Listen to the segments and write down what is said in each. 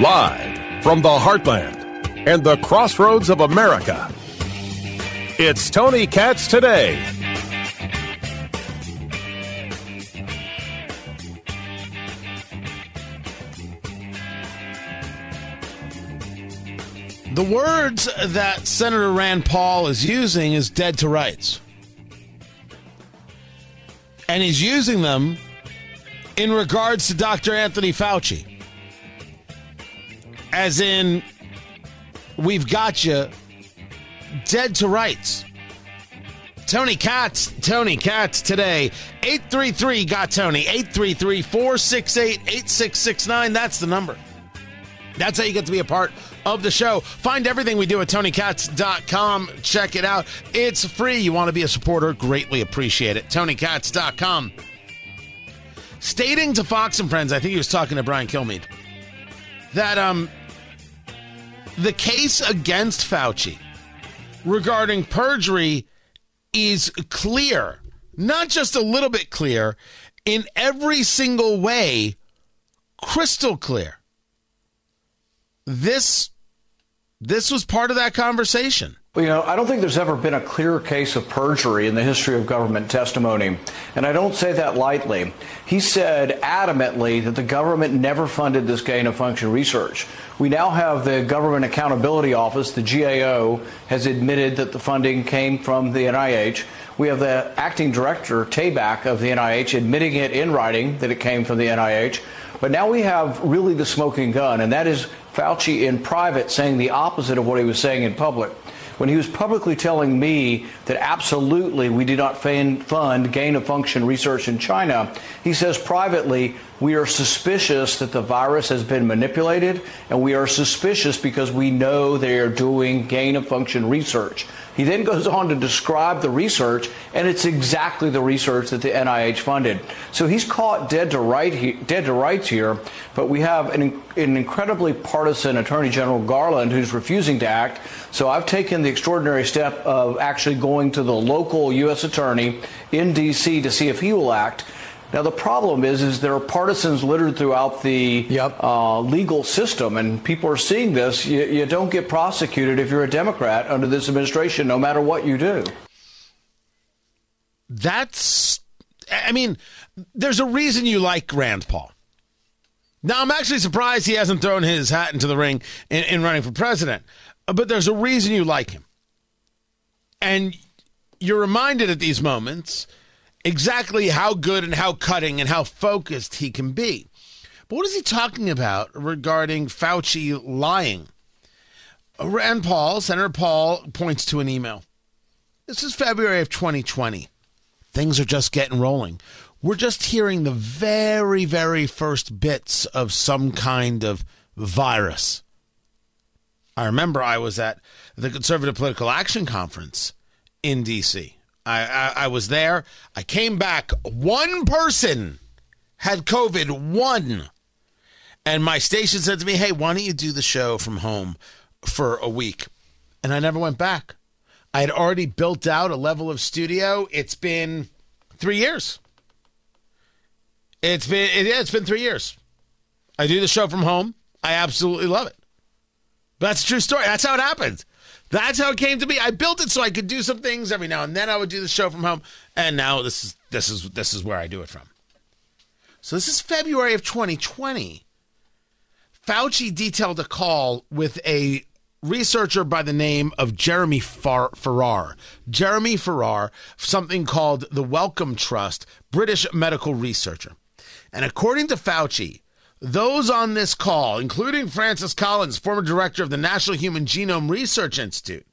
Live from the heartland and the crossroads of America, it's Tony Katz today. The words that Senator Rand Paul is using is dead to rights. And he's using them in regards to Dr. Anthony Fauci. As in, we've got you dead to rights. Tony Katz, Tony Katz today. 833 got Tony. 833 468 8669. That's the number. That's how you get to be a part of the show. Find everything we do at TonyKatz.com. Check it out. It's free. You want to be a supporter? Greatly appreciate it. TonyKatz.com. Stating to Fox and Friends, I think he was talking to Brian Kilmeade, that um the case against Fauci regarding perjury is clear, not just a little bit clear, in every single way, crystal clear. This this was part of that conversation. Well, you know, I don't think there's ever been a clear case of perjury in the history of government testimony. And I don't say that lightly. He said adamantly that the government never funded this gain of function research. We now have the Government Accountability Office, the GAO, has admitted that the funding came from the NIH. We have the acting director, Tabak, of the NIH, admitting it in writing that it came from the NIH. But now we have really the smoking gun, and that is Fauci in private saying the opposite of what he was saying in public when he was publicly telling me that absolutely we do not fund gain of function research in China, he says privately, we are suspicious that the virus has been manipulated, and we are suspicious because we know they are doing gain of function research. He then goes on to describe the research, and it's exactly the research that the NIH funded. So he's caught dead to, right dead to rights here, but we have an, an incredibly partisan Attorney General Garland who's refusing to act. So I've taken the extraordinary step of actually going to the local U.S. attorney in D.C. to see if he will act. Now the problem is, is there are partisans littered throughout the yep. uh, legal system, and people are seeing this. You, you don't get prosecuted if you're a Democrat under this administration, no matter what you do. That's, I mean, there's a reason you like Rand Paul. Now I'm actually surprised he hasn't thrown his hat into the ring in, in running for president, but there's a reason you like him, and you're reminded at these moments exactly how good and how cutting and how focused he can be. But what is he talking about regarding Fauci lying? Rand Paul, Senator Paul, points to an email. This is February of 2020. Things are just getting rolling. We're just hearing the very, very first bits of some kind of virus. I remember I was at the Conservative Political Action Conference in D.C. I, I, I was there. I came back. One person had COVID. One. And my station said to me, hey, why don't you do the show from home for a week? And I never went back. I had already built out a level of studio. It's been three years. It's been it, yeah, it's been three years. I do the show from home. I absolutely love it. But that's a true story. That's how it happened. That's how it came to be. I built it so I could do some things every now and then. I would do the show from home, and now this is this is this is where I do it from. So this is February of 2020. Fauci detailed a call with a researcher by the name of Jeremy Far- Farrar. Jeremy Farrar, something called the Wellcome Trust, British medical researcher. And according to Fauci, those on this call, including Francis Collins, former director of the National Human Genome Research Institute,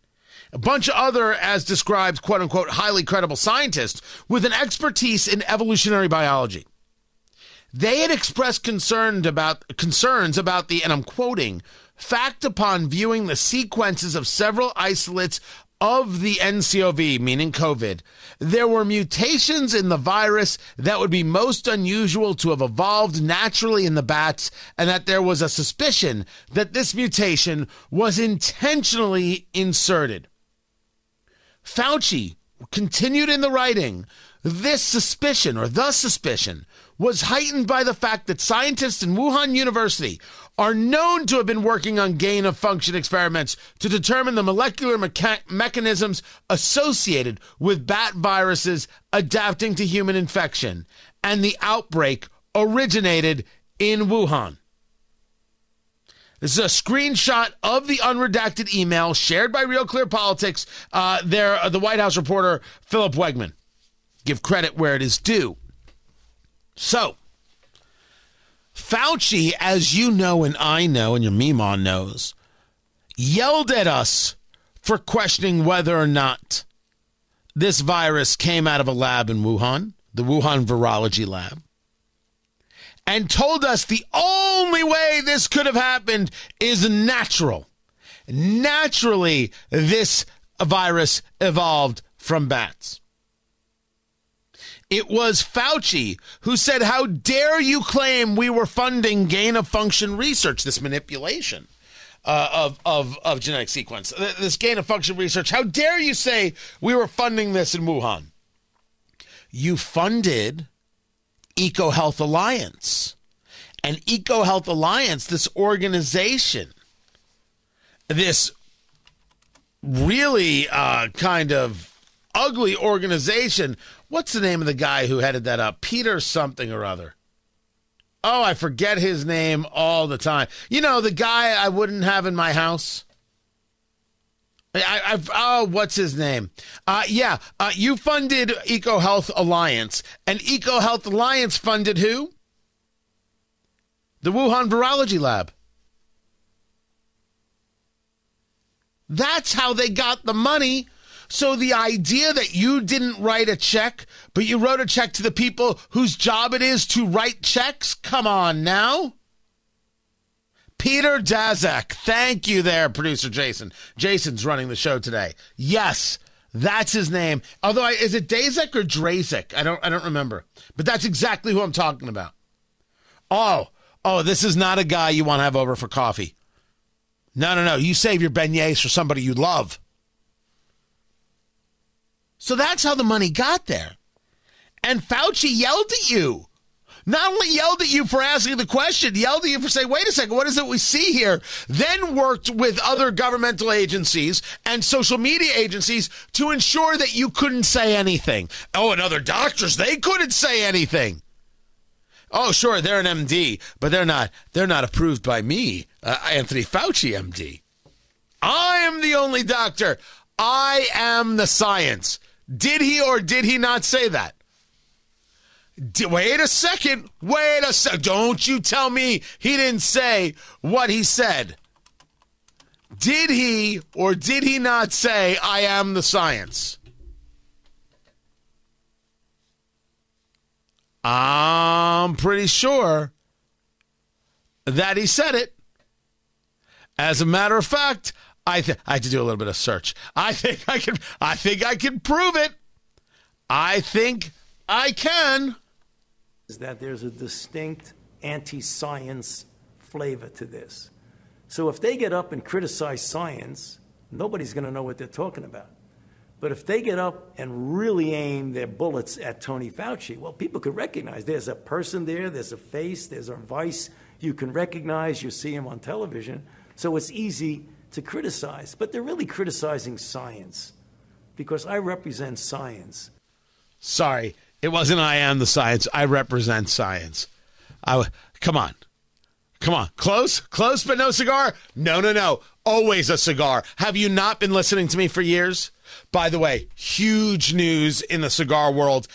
a bunch of other, as described, quote unquote, highly credible scientists with an expertise in evolutionary biology. They had expressed concerned about concerns about the, and I'm quoting, fact upon viewing the sequences of several isolates of the NCOV, meaning COVID, there were mutations in the virus that would be most unusual to have evolved naturally in the bats, and that there was a suspicion that this mutation was intentionally inserted. Fauci continued in the writing This suspicion, or the suspicion, was heightened by the fact that scientists in Wuhan University are known to have been working on gain of function experiments to determine the molecular mecha- mechanisms associated with bat viruses adapting to human infection. And the outbreak originated in Wuhan. This is a screenshot of the unredacted email shared by Real Clear Politics. Uh, there, uh, the White House reporter Philip Wegmann. Give credit where it is due. So, Fauci, as you know and I know, and your Mimon knows, yelled at us for questioning whether or not this virus came out of a lab in Wuhan, the Wuhan Virology Lab and told us the only way this could have happened is natural. Naturally, this virus evolved from bats. It was Fauci who said, How dare you claim we were funding gain of function research, this manipulation uh, of, of, of genetic sequence, this gain of function research? How dare you say we were funding this in Wuhan? You funded EcoHealth Alliance. And EcoHealth Alliance, this organization, this really uh, kind of ugly organization. What's the name of the guy who headed that up? Peter something or other. Oh, I forget his name all the time. You know, the guy I wouldn't have in my house. I, I've, oh, what's his name? Uh, yeah, uh, you funded EcoHealth Alliance, and EcoHealth Alliance funded who? The Wuhan Virology Lab. That's how they got the money. So the idea that you didn't write a check, but you wrote a check to the people whose job it is to write checks, come on now. Peter Daszak. Thank you there, producer Jason. Jason's running the show today. Yes, that's his name. Although, I, is it Daszak or Drazek? I don't, I don't remember. But that's exactly who I'm talking about. Oh, oh, this is not a guy you want to have over for coffee. No, no, no. You save your beignets for somebody you love. So that's how the money got there. And Fauci yelled at you not only yelled at you for asking the question, yelled at you for saying, wait a second, what is it we see here? Then worked with other governmental agencies and social media agencies to ensure that you couldn't say anything. Oh, and other doctors, they couldn't say anything. Oh, sure, they're an MD, but they're not. They're not approved by me, uh, Anthony Fauci, MD. I am the only doctor. I am the science. Did he or did he not say that? wait a second. Wait a sec. Don't you tell me he didn't say what he said. Did he or did he not say, I am the science? I'm pretty sure that he said it. As a matter of fact, I, th- I had to do a little bit of search. I think I can. I think I can prove it. I think I can is that there's a distinct anti science flavor to this. So if they get up and criticize science, nobody's going to know what they're talking about. But if they get up and really aim their bullets at Tony Fauci, well, people could recognize there's a person there, there's a face, there's a voice you can recognize, you see him on television. So it's easy to criticize. But they're really criticizing science because I represent science. Sorry, it wasn't I am the science. I represent science. I come on. Come on. Close? Close but no cigar? No, no, no. Always a cigar. Have you not been listening to me for years? By the way, huge news in the cigar world.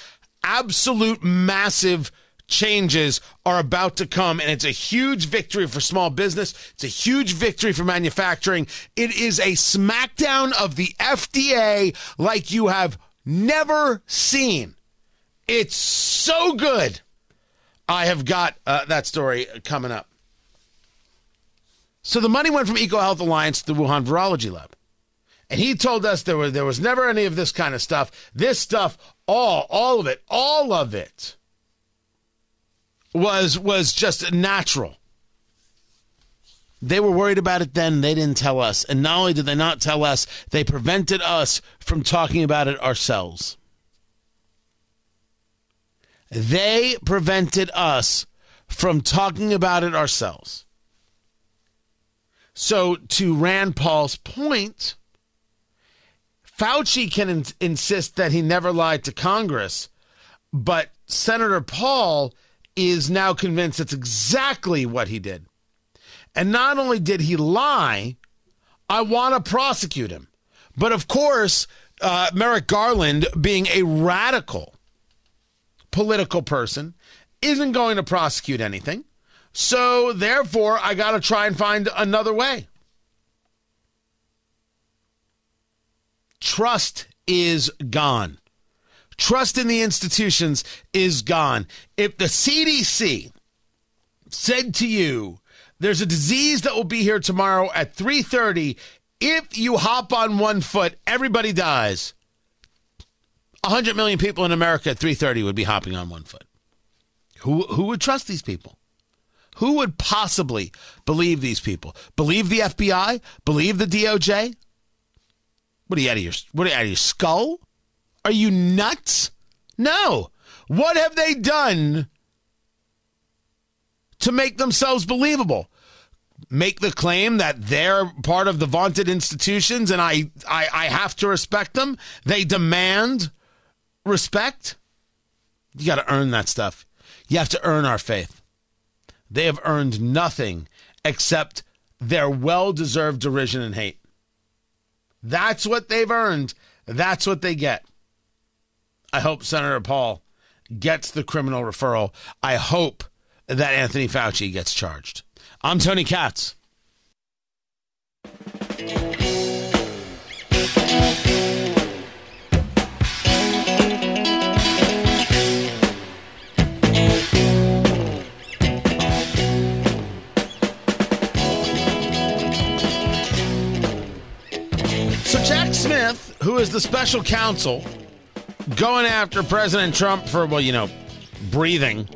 Absolute massive changes are about to come, and it's a huge victory for small business. It's a huge victory for manufacturing. It is a smackdown of the FDA like you have never seen. It's so good. I have got uh, that story coming up. So the money went from EcoHealth Alliance to the Wuhan Virology Lab. And he told us there, were, there was never any of this kind of stuff. This stuff, all, all of it, all of it was, was just natural. They were worried about it then. They didn't tell us. And not only did they not tell us, they prevented us from talking about it ourselves. They prevented us from talking about it ourselves. So, to Rand Paul's point, Fauci can in- insist that he never lied to Congress, but Senator Paul is now convinced it's exactly what he did. And not only did he lie, I want to prosecute him. But of course, uh, Merrick Garland, being a radical political person, isn't going to prosecute anything. So therefore, I got to try and find another way. Trust is gone. Trust in the institutions is gone. If the CDC said to you, there's a disease that will be here tomorrow at 3:30, if you hop on one foot, everybody dies. 100 million people in America at 3:30 would be hopping on one foot. Who who would trust these people? Who would possibly believe these people? Believe the FBI? Believe the DOJ? What are you out of your what are you out of your skull? Are you nuts? No. What have they done to make themselves believable? Make the claim that they're part of the vaunted institutions and I, I, I have to respect them. They demand respect. You got to earn that stuff. You have to earn our faith. They have earned nothing except their well deserved derision and hate. That's what they've earned. That's what they get. I hope Senator Paul gets the criminal referral. I hope that Anthony Fauci gets charged. I'm Tony Katz. So, Jack Smith, who is the special counsel going after President Trump for, well, you know, breathing,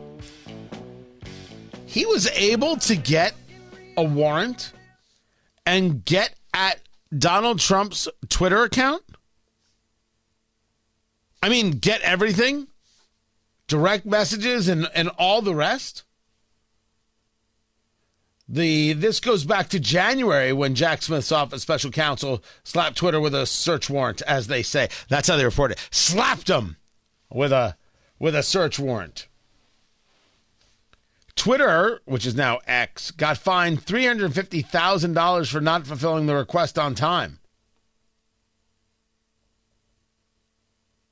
he was able to get a warrant and get at Donald Trump's Twitter account. I mean, get everything, direct messages, and, and all the rest. The this goes back to January when Jack Smith's office special counsel slapped Twitter with a search warrant, as they say. That's how they report it. Slapped him with a with a search warrant. Twitter, which is now X, got fined three hundred fifty thousand dollars for not fulfilling the request on time.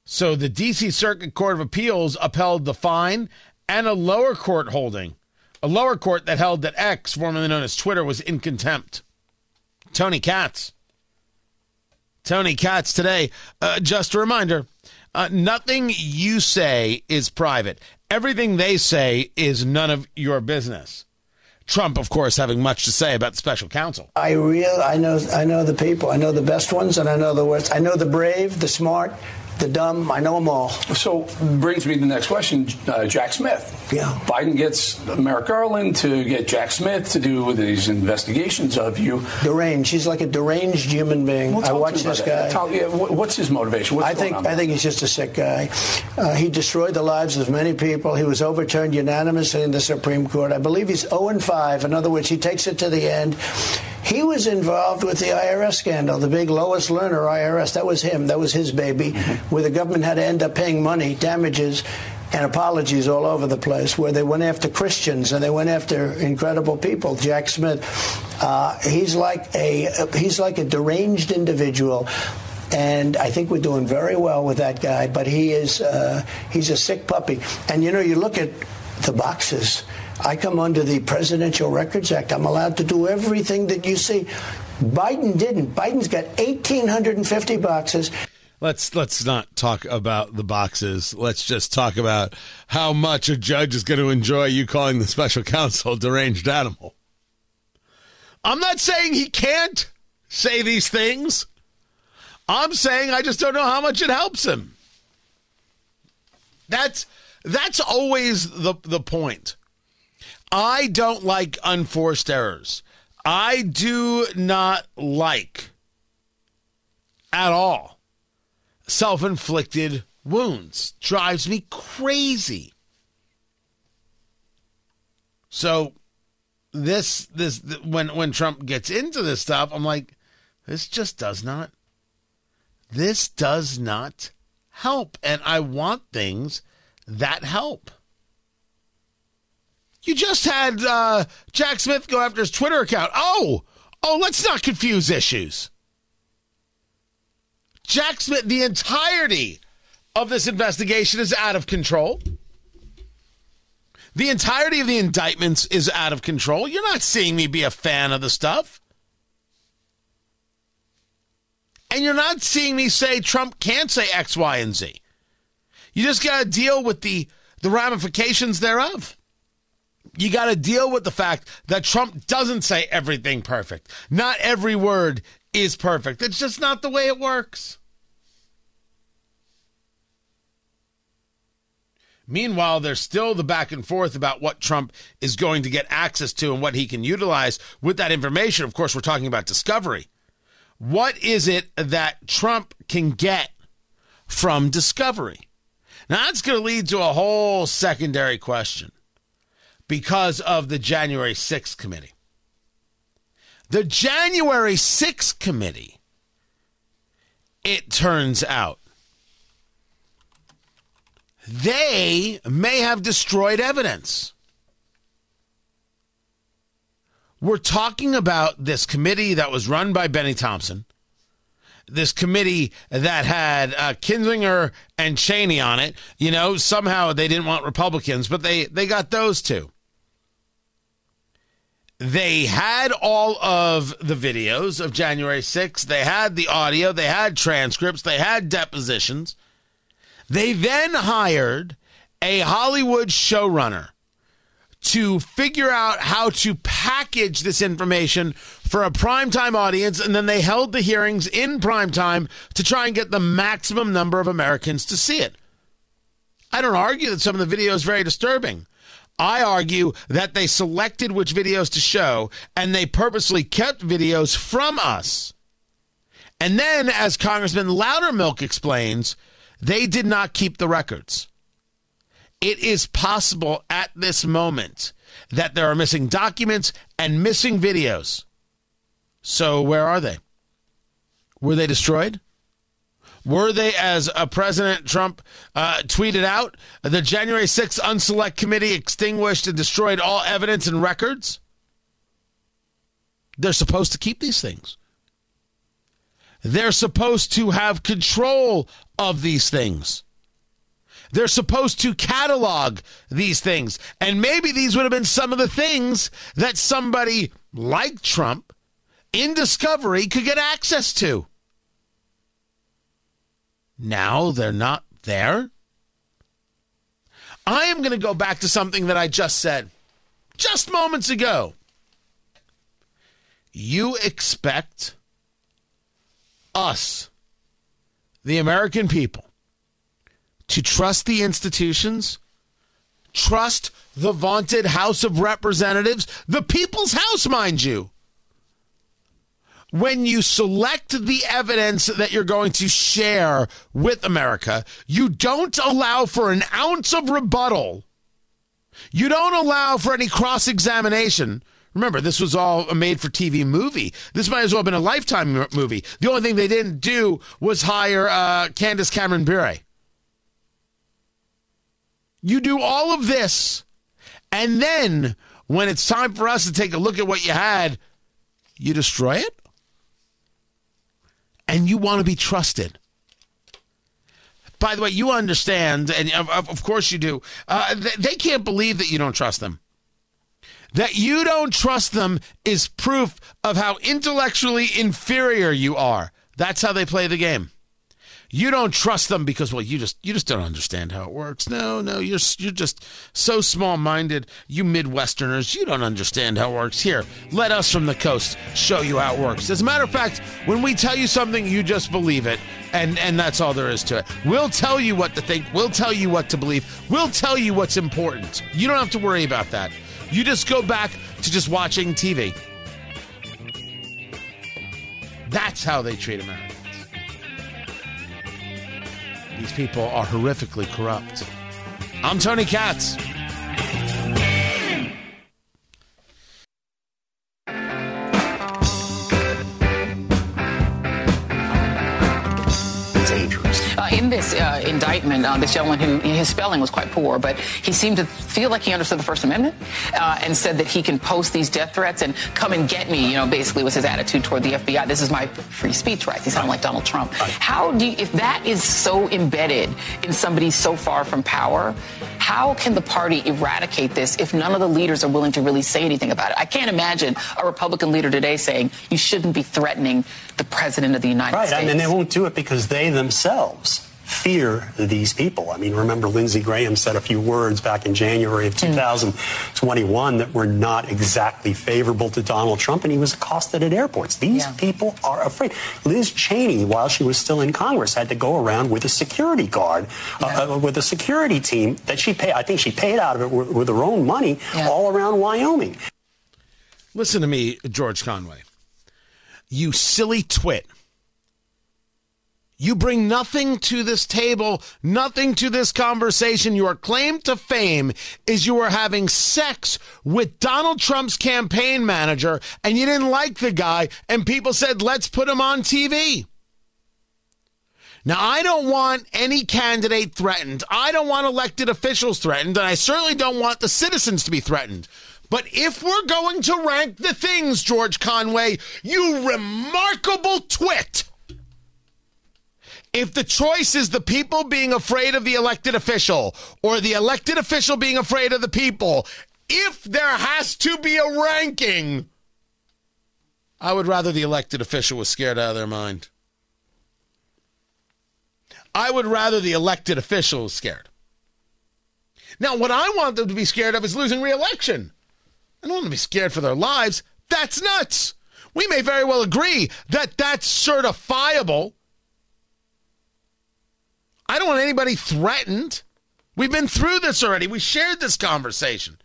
So the DC Circuit Court of Appeals upheld the fine and a lower court holding a lower court that held that X, formerly known as Twitter, was in contempt. Tony Katz. Tony Katz today. Uh, just a reminder uh, nothing you say is private, everything they say is none of your business. Trump, of course, having much to say about the special counsel. I real I know I know the people. I know the best ones and I know the worst. I know the brave, the smart, the dumb. I know them all. So brings me to the next question, uh, Jack Smith. Yeah. Biden gets Merrick Garland to get Jack Smith to do these investigations of you. Deranged. He's like a deranged human being. Well, I watch this guy. Talk- yeah, what's his motivation? What's I think I think he's just a sick guy. Uh, he destroyed the lives of many people. He was overturned unanimously in the Supreme Court. I believe he's 0 and 5. In other words, he takes it to the end. He was involved with the IRS scandal, the big Lois Lerner IRS. That was him. That was his baby, Mm-hmm. where the government had to end up paying money, damages, and apologies all over the place, where they went after Christians and they went after incredible people. Jack Smith, uh, he's like a he's like a deranged individual. And I think we're doing very well with that guy, but he is uh, he's a sick puppy. And you know, you look at the boxes. I come under the Presidential Records Act. I'm allowed to do everything that you see. Biden didn't. Biden's got 1,850 boxes. Let's let's not talk about the boxes. Let's just talk about how much a judge is going to enjoy you calling the special counsel deranged animal. I'm not saying he can't say these things. I'm saying I just don't know how much it helps him. That's that's always the the point. I don't like unforced errors. I do not like at all self inflicted wounds. Drives me crazy. So this this when when Trump gets into this stuff, I'm like, this just does not this does not help. And I want things that help. You just had uh, Jack Smith go after his Twitter account. Oh, oh, let's not confuse issues. Jack Smith, the entirety of this investigation is out of control. The entirety of the indictments is out of control. You're not seeing me be a fan of the stuff. And you're not seeing me say Trump can't say X, Y, and Z. You just got to deal with the, the ramifications thereof. You got to deal with the fact that Trump doesn't say everything perfect. Not every word is perfect. It's just not the way it works. Meanwhile, there's still the back and forth about what Trump is going to get access to and what he can utilize with that information. Of course, we're talking about discovery. What is it that Trump can get from discovery? Now, that's going to lead to a whole secondary question because of the January 6th committee. The January 6th committee, it turns out, they may have destroyed evidence. We're talking about this committee that was run by Bennie Thompson, this committee that had uh, Kinzinger and Cheney on it. You know, somehow they didn't want Republicans, but they, they got those two. They had all of the videos of January 6th. They had the audio. They had transcripts. They had depositions. They then hired a Hollywood showrunner to figure out how to package this information for a primetime audience, and then they held the hearings in primetime to try and get the maximum number of Americans to see it. I don't argue that some of the video is very disturbing. I argue that they selected which videos to show and they purposely kept videos from us. And then, as Congressman Loudermilk explains, they did not keep the records. It is possible at this moment that there are missing documents and missing videos. So, where are they? Were they destroyed? Were they, as uh, President Trump uh, tweeted out, the January 6th Unselect Committee extinguished and destroyed all evidence and records? They're supposed to keep these things. They're supposed to have control of these things. They're supposed to catalog these things. And maybe these would have been some of the things that somebody like Trump in Discovery could get access to. Now they're not there. I am going to go back to something that I just said just moments ago. You expect us, the American people, to trust the institutions, trust the vaunted House of Representatives, the people's house, mind you. When you select the evidence that you're going to share with America, you don't allow for an ounce of rebuttal. You don't allow for any cross examination Remember, this was all a made for TV movie. This might as well have been a lifetime movie. The only thing they didn't do was hire uh, Candace Cameron Bure. You do all of this, and then when it's time for us to take a look at what you had, you destroy it? And you want to be trusted. By the way, you understand, and of, of course you do, uh, they can't believe that you don't trust them. That you don't trust them is proof of how intellectually inferior you are. That's how they play the game. You don't trust them because well you just you just don't understand how it works. No, no, you're you're just so small-minded. You Midwesterners, you don't understand how it works. Here, let us from the coast show you how it works. As a matter of fact, when we tell you something, you just believe it, and and that's all there is to it. We'll tell you what to think. We'll tell you what to believe. We'll tell you what's important. You don't have to worry about that. You just go back to just watching TV. That's how they treat Americans. These people are horrifically corrupt. I'm Tony Katz. It's Adrian in this uh, indictment, uh, this gentleman who his spelling was quite poor, but he seemed to feel like he understood the First Amendment uh, and said that he can post these death threats and come and get me. You know, basically was his attitude toward the FBI. This is my free speech rights. He sounded like Donald Trump. How do you, if that is so embedded in somebody so far from power? How can the party eradicate this if none of the leaders are willing to really say anything about it? I can't imagine a Republican leader today saying you shouldn't be threatening the president of the United right, States. Right, and they won't do it because they themselves fear these people. I mean, remember Lindsey Graham said a few words back in January of 2021 mm. that were not exactly favorable to Donald Trump, and he was accosted at airports. These yeah. people are afraid. Liz Cheney, while she was still in Congress, had to go around with a security guard, uh, yeah. uh, with a security team that she paid. I think she paid out of it with, with her own money yeah. all around Wyoming. Listen to me, George Conway. You silly twit. You bring nothing to this table, nothing to this conversation. Your claim to fame is you were having sex with Donald Trump's campaign manager and you didn't like the guy, and people said, let's put him on TV. Now, I don't want any candidate threatened. I don't want elected officials threatened, and I certainly don't want the citizens to be threatened. But if we're going to rank the things, George Conway, you remarkable twit if the choice is the people being afraid of the elected official or the elected official being afraid of the people, if there has to be a ranking, I would rather the elected official was scared out of their mind. I would rather the elected official was scared. Now, what I want them to be scared of is losing reelection. I don't want to be scared for their lives. That's nuts. We may very well agree that that's certifiable I don't want anybody threatened. We've been through this already. We shared this conversation.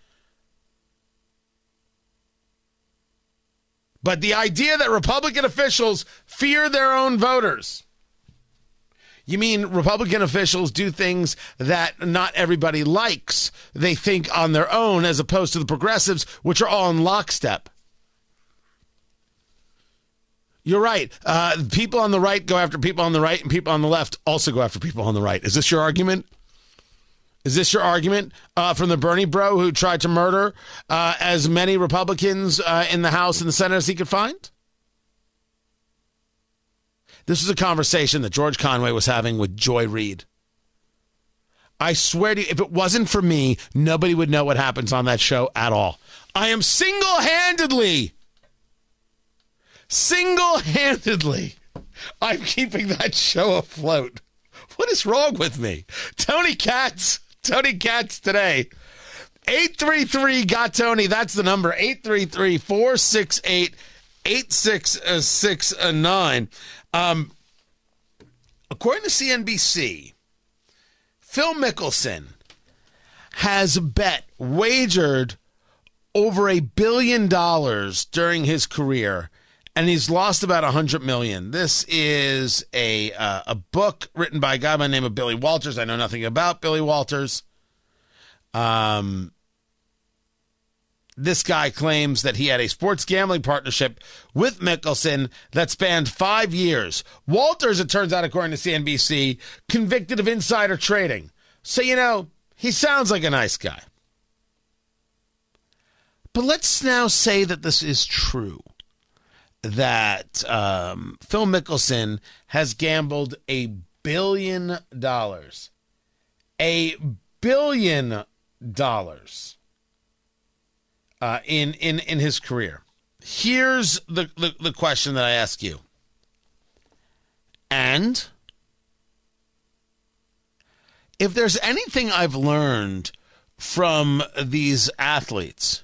But the idea that Republican officials fear their own voters. You mean Republican officials do things that not everybody likes? They think on their own as opposed to the progressives, which are all in lockstep. You're right. Uh, people on the right go after people on the right, and people on the left also go after people on the right. Is this your argument? Is this your argument uh, from the Bernie bro who tried to murder uh, as many Republicans uh, in the House and the Senate as he could find? This is a conversation that George Conway was having with Joy Reid. I swear to you, if it wasn't for me, nobody would know what happens on that show at all. I am single handedly Single handedly, I'm keeping that show afloat. What is wrong with me? Tony Katz, Tony Katz today. 833 got Tony. That's the number 833 468 8669. Um, according to CNBC, Phil Mickelson has bet, wagered over a billion dollars during his career and he's lost about a hundred million. This is a uh, a book written by a guy by the name of Billy Walters. I know nothing about Billy Walters. Um, this guy claims that he had a sports gambling partnership with Mickelson that spanned five years. Walters, it turns out, according to CNBC, convicted of insider trading. So you know he sounds like a nice guy. But let's now say that this is true that um, Phil Mickelson has gambled a billion dollars. A billion dollars uh, in, in, in his career. Here's the, the, the question that I ask you. And if there's anything I've learned from these athletes,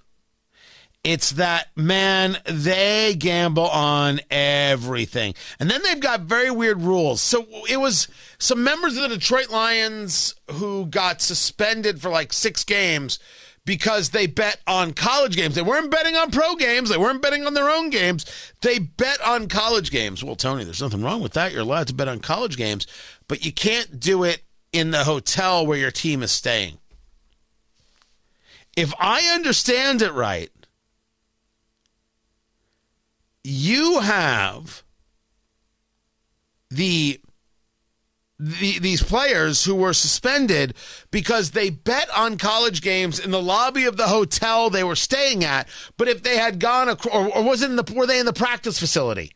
it's that, man, they gamble on everything. And then they've got very weird rules. So it was some members of the Detroit Lions who got suspended for like six games because they bet on college games. They weren't betting on pro games, they weren't betting on their own games. They bet on college games. Well, Tony, there's nothing wrong with that. You're allowed to bet on college games, but you can't do it in the hotel where your team is staying. If I understand it right, you have the the, these players who were suspended because they bet on college games in the lobby of the hotel they were staying at. But if they had gone, or, or was it in the were they in the practice facility?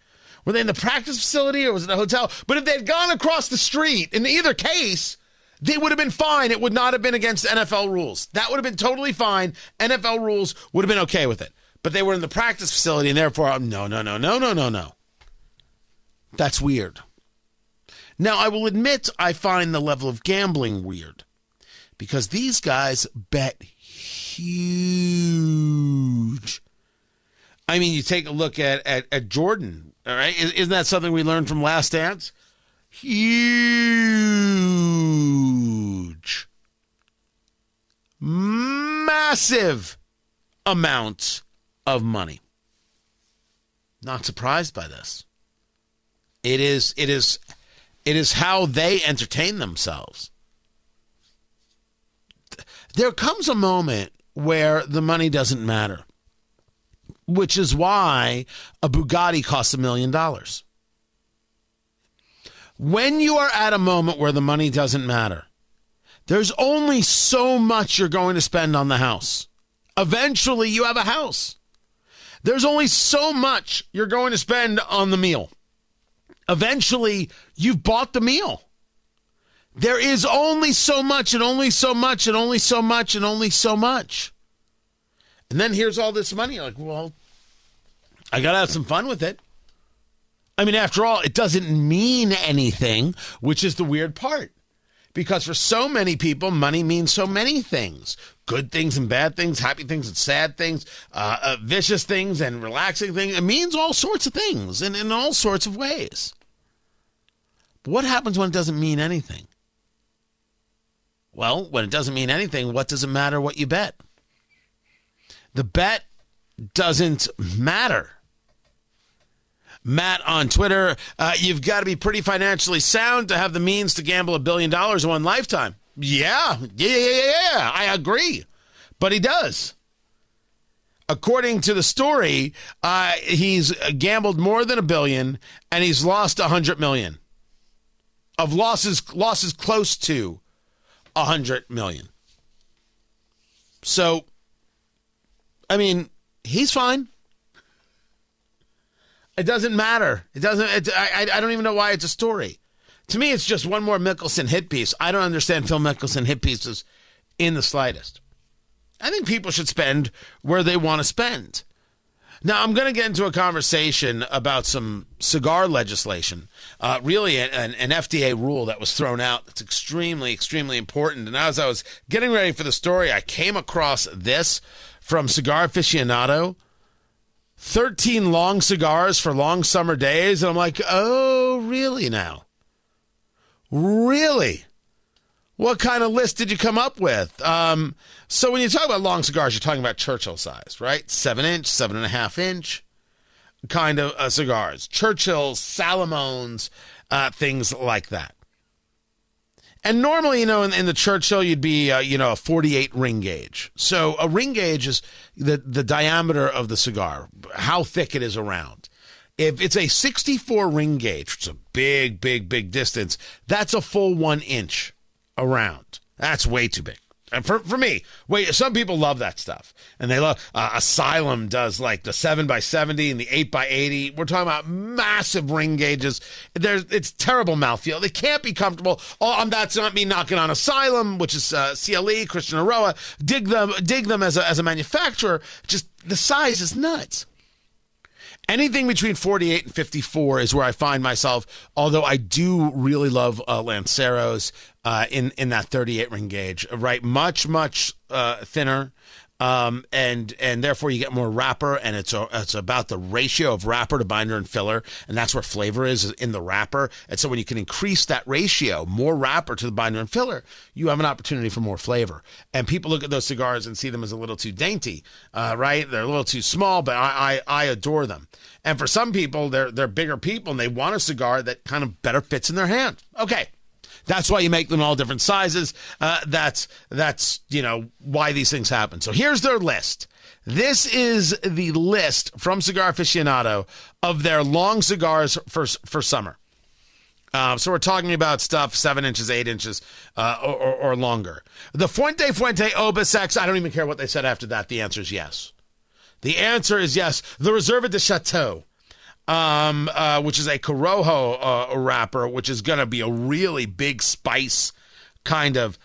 Were they in the practice facility or was it a hotel? But if they had gone across the street, in either case, they would have been fine. It would not have been against NFL rules. That would have been totally fine. NFL rules would have been okay with it. But they were in the practice facility, and therefore, no, no, no, no, no, no, no. That's weird. Now, I will admit I find the level of gambling weird because these guys bet huge. I mean, you take a look at, at, at Jordan, all right? Isn't that something we learned from Last Dance? Huge, massive amounts of money. Not surprised by this. It is, it is it is how they entertain themselves. There comes a moment where the money doesn't matter, which is why a Bugatti costs a million dollars. When you are at a moment where the money doesn't matter, there's only so much you're going to spend on the house. Eventually, you have a house. There's only so much you're going to spend on the meal eventually you've bought the meal. There is only so much and only so much and only so much and only so much. And then here's all this money. like, well, I got to have some fun with it. I mean, after all, it doesn't mean anything, which is the weird part. Because for so many people, money means so many things good things and bad things, happy things and sad things, uh, uh, vicious things and relaxing things. It means all sorts of things and in all sorts of ways. What happens when it doesn't mean anything? Well, when it doesn't mean anything, what does it matter what you bet? The bet doesn't matter. Matt on Twitter, uh, you've got to be pretty financially sound to have the means to gamble a billion dollars in one lifetime. Yeah, yeah, yeah, yeah, I agree. But he does. According to the story, uh, he's gambled more than a billion and he's lost a hundred million of losses losses close to a hundred million. So, I mean, he's fine. It doesn't matter. It doesn't. It, I I don't even know why it's a story. To me, it's just one more Mickelson hit piece. I don't understand Phil Mickelson hit pieces in the slightest. I think people should spend where they want to spend. Now, I'm going to get into a conversation about some cigar legislation, uh, really an, an, FDA rule that was thrown out that's extremely, extremely important. And as I was getting ready for the story, I came across this from Cigar Aficionado 13 long cigars for long summer days. And I'm like, oh, really now? Really? What kind of list did you come up with? Um, so when you talk about long cigars, you're talking about Churchill size, right? Seven inch, seven and a half inch kind of uh, cigars. Churchill, Salomones, uh, things like that. And normally, you know, in, in the Churchill, you'd be, uh, you know, a 48 ring gauge. So a ring gauge is the, the diameter of the cigar, how thick it is around. If it's a 64 ring gauge, it's a big, big, big distance, that's a full one inch around. That's way too big. And for, for me, wait, some people love that stuff. And they love, uh, Asylum does like the 7 by 70 and the 8 by 80 We're talking about massive ring gauges. There's, it's terrible mouthfeel. They can't be comfortable. Oh, um, that's not me knocking on Asylum, which is uh, CLE, Christian Eiroa. Dig them, dig them as a, as a manufacturer. Just the size is nuts. Anything between 48 and 54 is where I find myself, although I do really love uh, Lanceros uh, in, in that 38 ring gauge, right? Much, much uh, thinner. Um, and and therefore you get more wrapper, and it's a, it's about the ratio of wrapper to binder and filler, and that's where flavor is in the wrapper. And so when you can increase that ratio, more wrapper to the binder and filler, you have an opportunity for more flavor. And people look at those cigars and see them as a little too dainty, uh, right? They're a little too small, but I, I I adore them. And for some people, they're they're bigger people, and they want a cigar that kind of better fits in their hand. Okay, that's why you make them all different sizes. Uh, that's that's you know why these things happen. So here's their list. This is the list from Cigar Aficionado of their long cigars for for summer. Uh, so we're talking about stuff seven inches, eight inches, uh, or, or, longer. The Fuente Fuente Opus X, I don't even care what they said after that. The answer is yes. The answer is yes. The Reserve de Chateau, um, uh, which is a Corojo uh, wrapper, which is going to be a really big spice kind of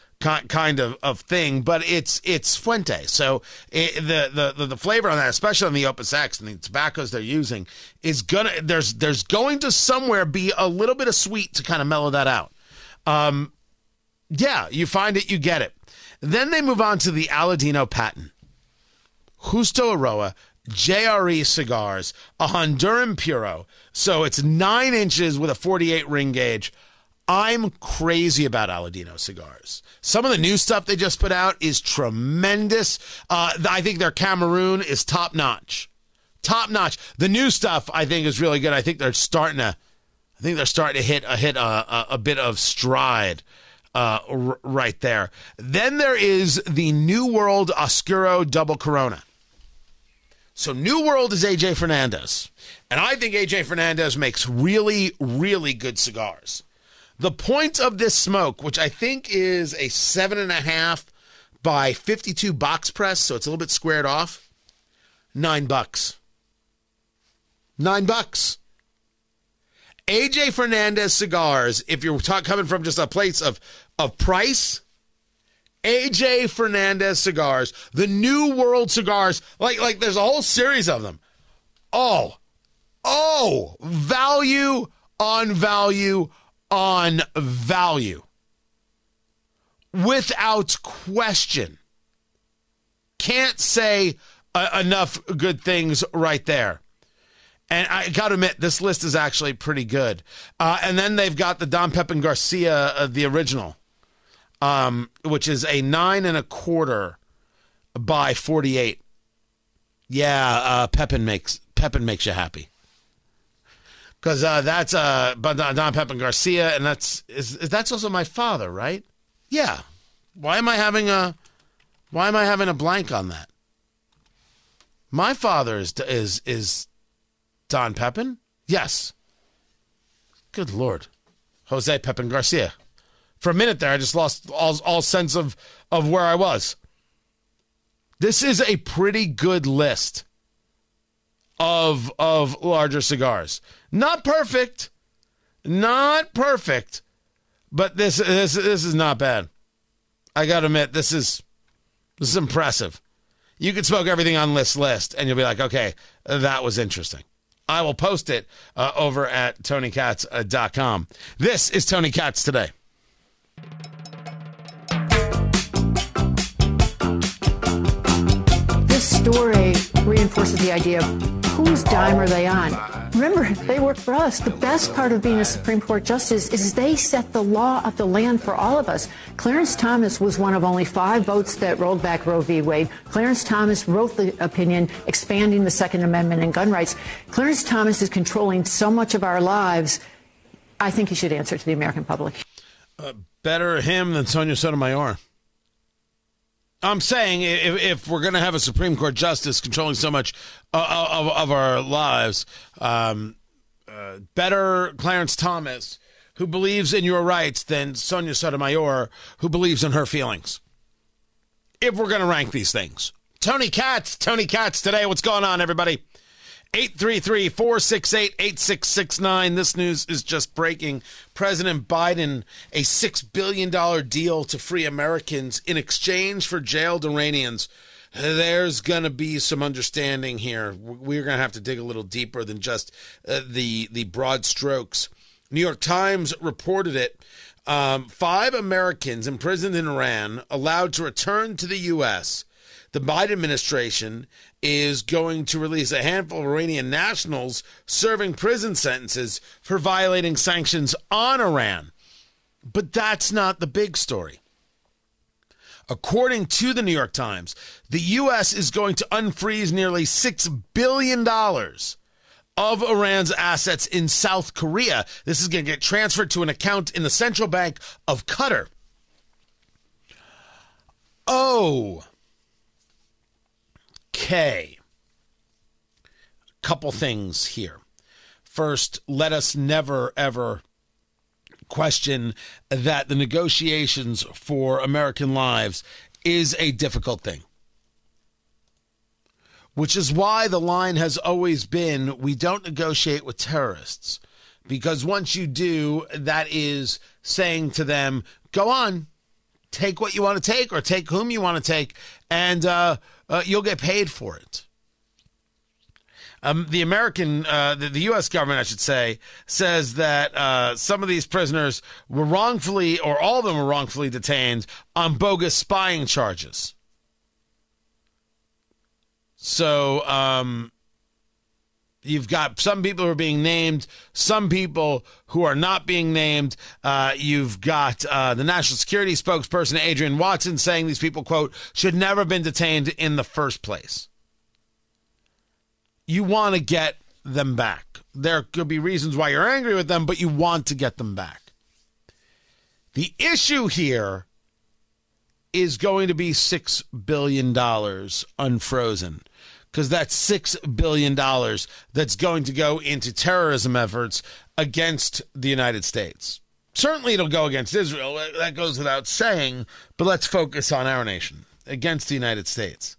kind of, of thing, but it's it's Fuente. So it, the, the the flavor on that, especially on the Opus X and the tobaccos they're using, is gonna there's there's going to somewhere be a little bit of sweet to kind of mellow that out. Um, yeah, you find it, you get it. Then they move on to the Aladino patent. Justo Eiroa JRE cigars, a Honduran Puro. So it's nine inches with a 48 ring gauge. I'm crazy about Aladino cigars. Some of the new stuff they just put out is tremendous. Uh, I think their Cameroon is top notch. Top notch. The new stuff I think is really good. I think they're starting to, I think they're starting to hit a hit a, a, a bit of stride. Uh, r- right there. Then there is the New World Oscuro Double Corona. So New World is AJ Fernandez. And I think AJ Fernandez makes really, really good cigars. The point of this smoke, which I think is a seven and a half by 52 box press, so it's a little bit squared off, nine bucks. Nine bucks. AJ Fernandez cigars, if you're coming from just a place of, of price, AJ Fernandez cigars, the New World cigars, like like there's a whole series of them. Oh, oh, value on value on value. Without question. Can't say uh, enough good things right there. And I got to admit, this list is actually pretty good. Uh, and then they've got the Don Pepin Garcia, uh, the original, um, which is a nine and a quarter by 48. Yeah, uh, Pepin makes Pepin makes you happy because uh, that's uh, Don Pepin Garcia, and that's is, is, that's also my father, right? Yeah. Why am I having a Why am I having a blank on that? My father is is is Don Pepin. Yes. Good lord, Jose Pepin Garcia. For a minute there, I just lost all all sense of of where I was. This is a pretty good list of of larger cigars. Not perfect, not perfect, but this this this is not bad. I got to admit, this is this is impressive. You could smoke everything on this list, and you'll be like, okay, that was interesting. I will post it uh, over at TonyKatz.com. This is Tony Katz today. This story reinforces the idea of whose dime are they on? Remember, they work for us. The best part of being a Supreme Court justice is they set the law of the land for all of us. Clarence Thomas was one of only five votes that rolled back Roe v. Wade. Clarence Thomas wrote the opinion expanding the Second Amendment and gun rights. Clarence Thomas is controlling so much of our lives. I think he should answer to the American public. Uh, better him than Sonia Sotomayor. I'm saying if, if we're going to have a Supreme Court justice controlling so much uh, of, of our lives, um, uh, better Clarence Thomas, who believes in your rights, than Sonia Sotomayor, who believes in her feelings. If we're going to rank these things. Tony Katz, Tony Katz today. What's going on, everybody? 833 468 8669. This news is just breaking. President Biden, a $6 billion deal to free Americans in exchange for jailed Iranians. There's going to be some understanding here. We're going to have to dig a little deeper than just uh, the, the broad strokes. New York Times reported it. Um, five Americans imprisoned in Iran allowed to return to the U.S the Biden administration is going to release a handful of Iranian nationals serving prison sentences for violating sanctions on Iran. But that's not the big story. According to the New York Times, the U.S. is going to unfreeze nearly $6 billion of Iran's assets in South Korea. This is going to get transferred to an account in the central bank of Qatar. Oh, Okay. Couple things here. First, let us never, ever question that the negotiations for American lives is a difficult thing. Which is why the line has always been we don't negotiate with terrorists. Because once you do, that is saying to them, go on, take what you want to take or take whom you want to take, and uh, uh, you'll get paid for it. Um, the American, uh, the, the, U.S. government, I should say, says that uh, some of these prisoners were wrongfully, or all of them were wrongfully detained on bogus spying charges. So um, you've got some people who are being named, some people who are not being named. Uh, you've got uh, the national security spokesperson, Adrienne Watson, saying these people, quote, should never have been detained in the first place you want to get them back. There could be reasons why you're angry with them, but you want to get them back. The issue here is going to be $6 billion unfrozen because that's $6 billion that's going to go into terrorism efforts against the United States. Certainly, it'll go against Israel. That goes without saying, but let's focus on our nation against the United States.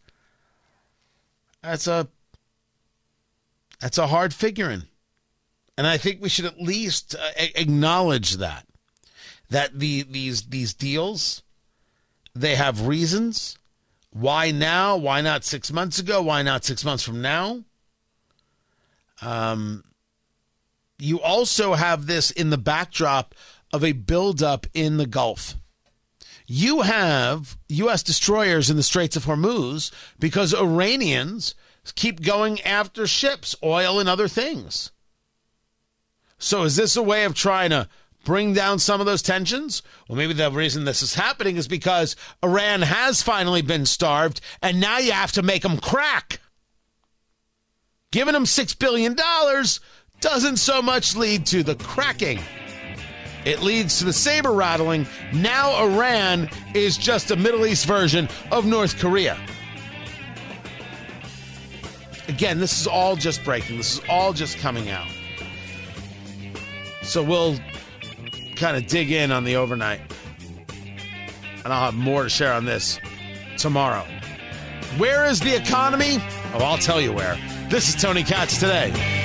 That's a that's a hard figuring. And I think we should at least uh, acknowledge that that the these these deals they have reasons. Why now? Why not 6 months ago? Why not 6 months from now? Um you also have this in the backdrop of a buildup in the Gulf. You have U.S. destroyers in the Straits of Hormuz because Iranians keep going after ships, oil, and other things. So, is this a way of trying to bring down some of those tensions? Well, maybe the reason this is happening is because Iran has finally been starved, and now you have to make them crack. Giving them $6 billion doesn't so much lead to the cracking. It leads to the saber rattling. Now Iran is just a Middle East version of North Korea. Again, this is all just breaking. This is all just coming out. So we'll kind of dig in on the overnight. And I'll have more to share on this tomorrow. Where is the economy? Oh, I'll tell you where. This is Tony Katz today.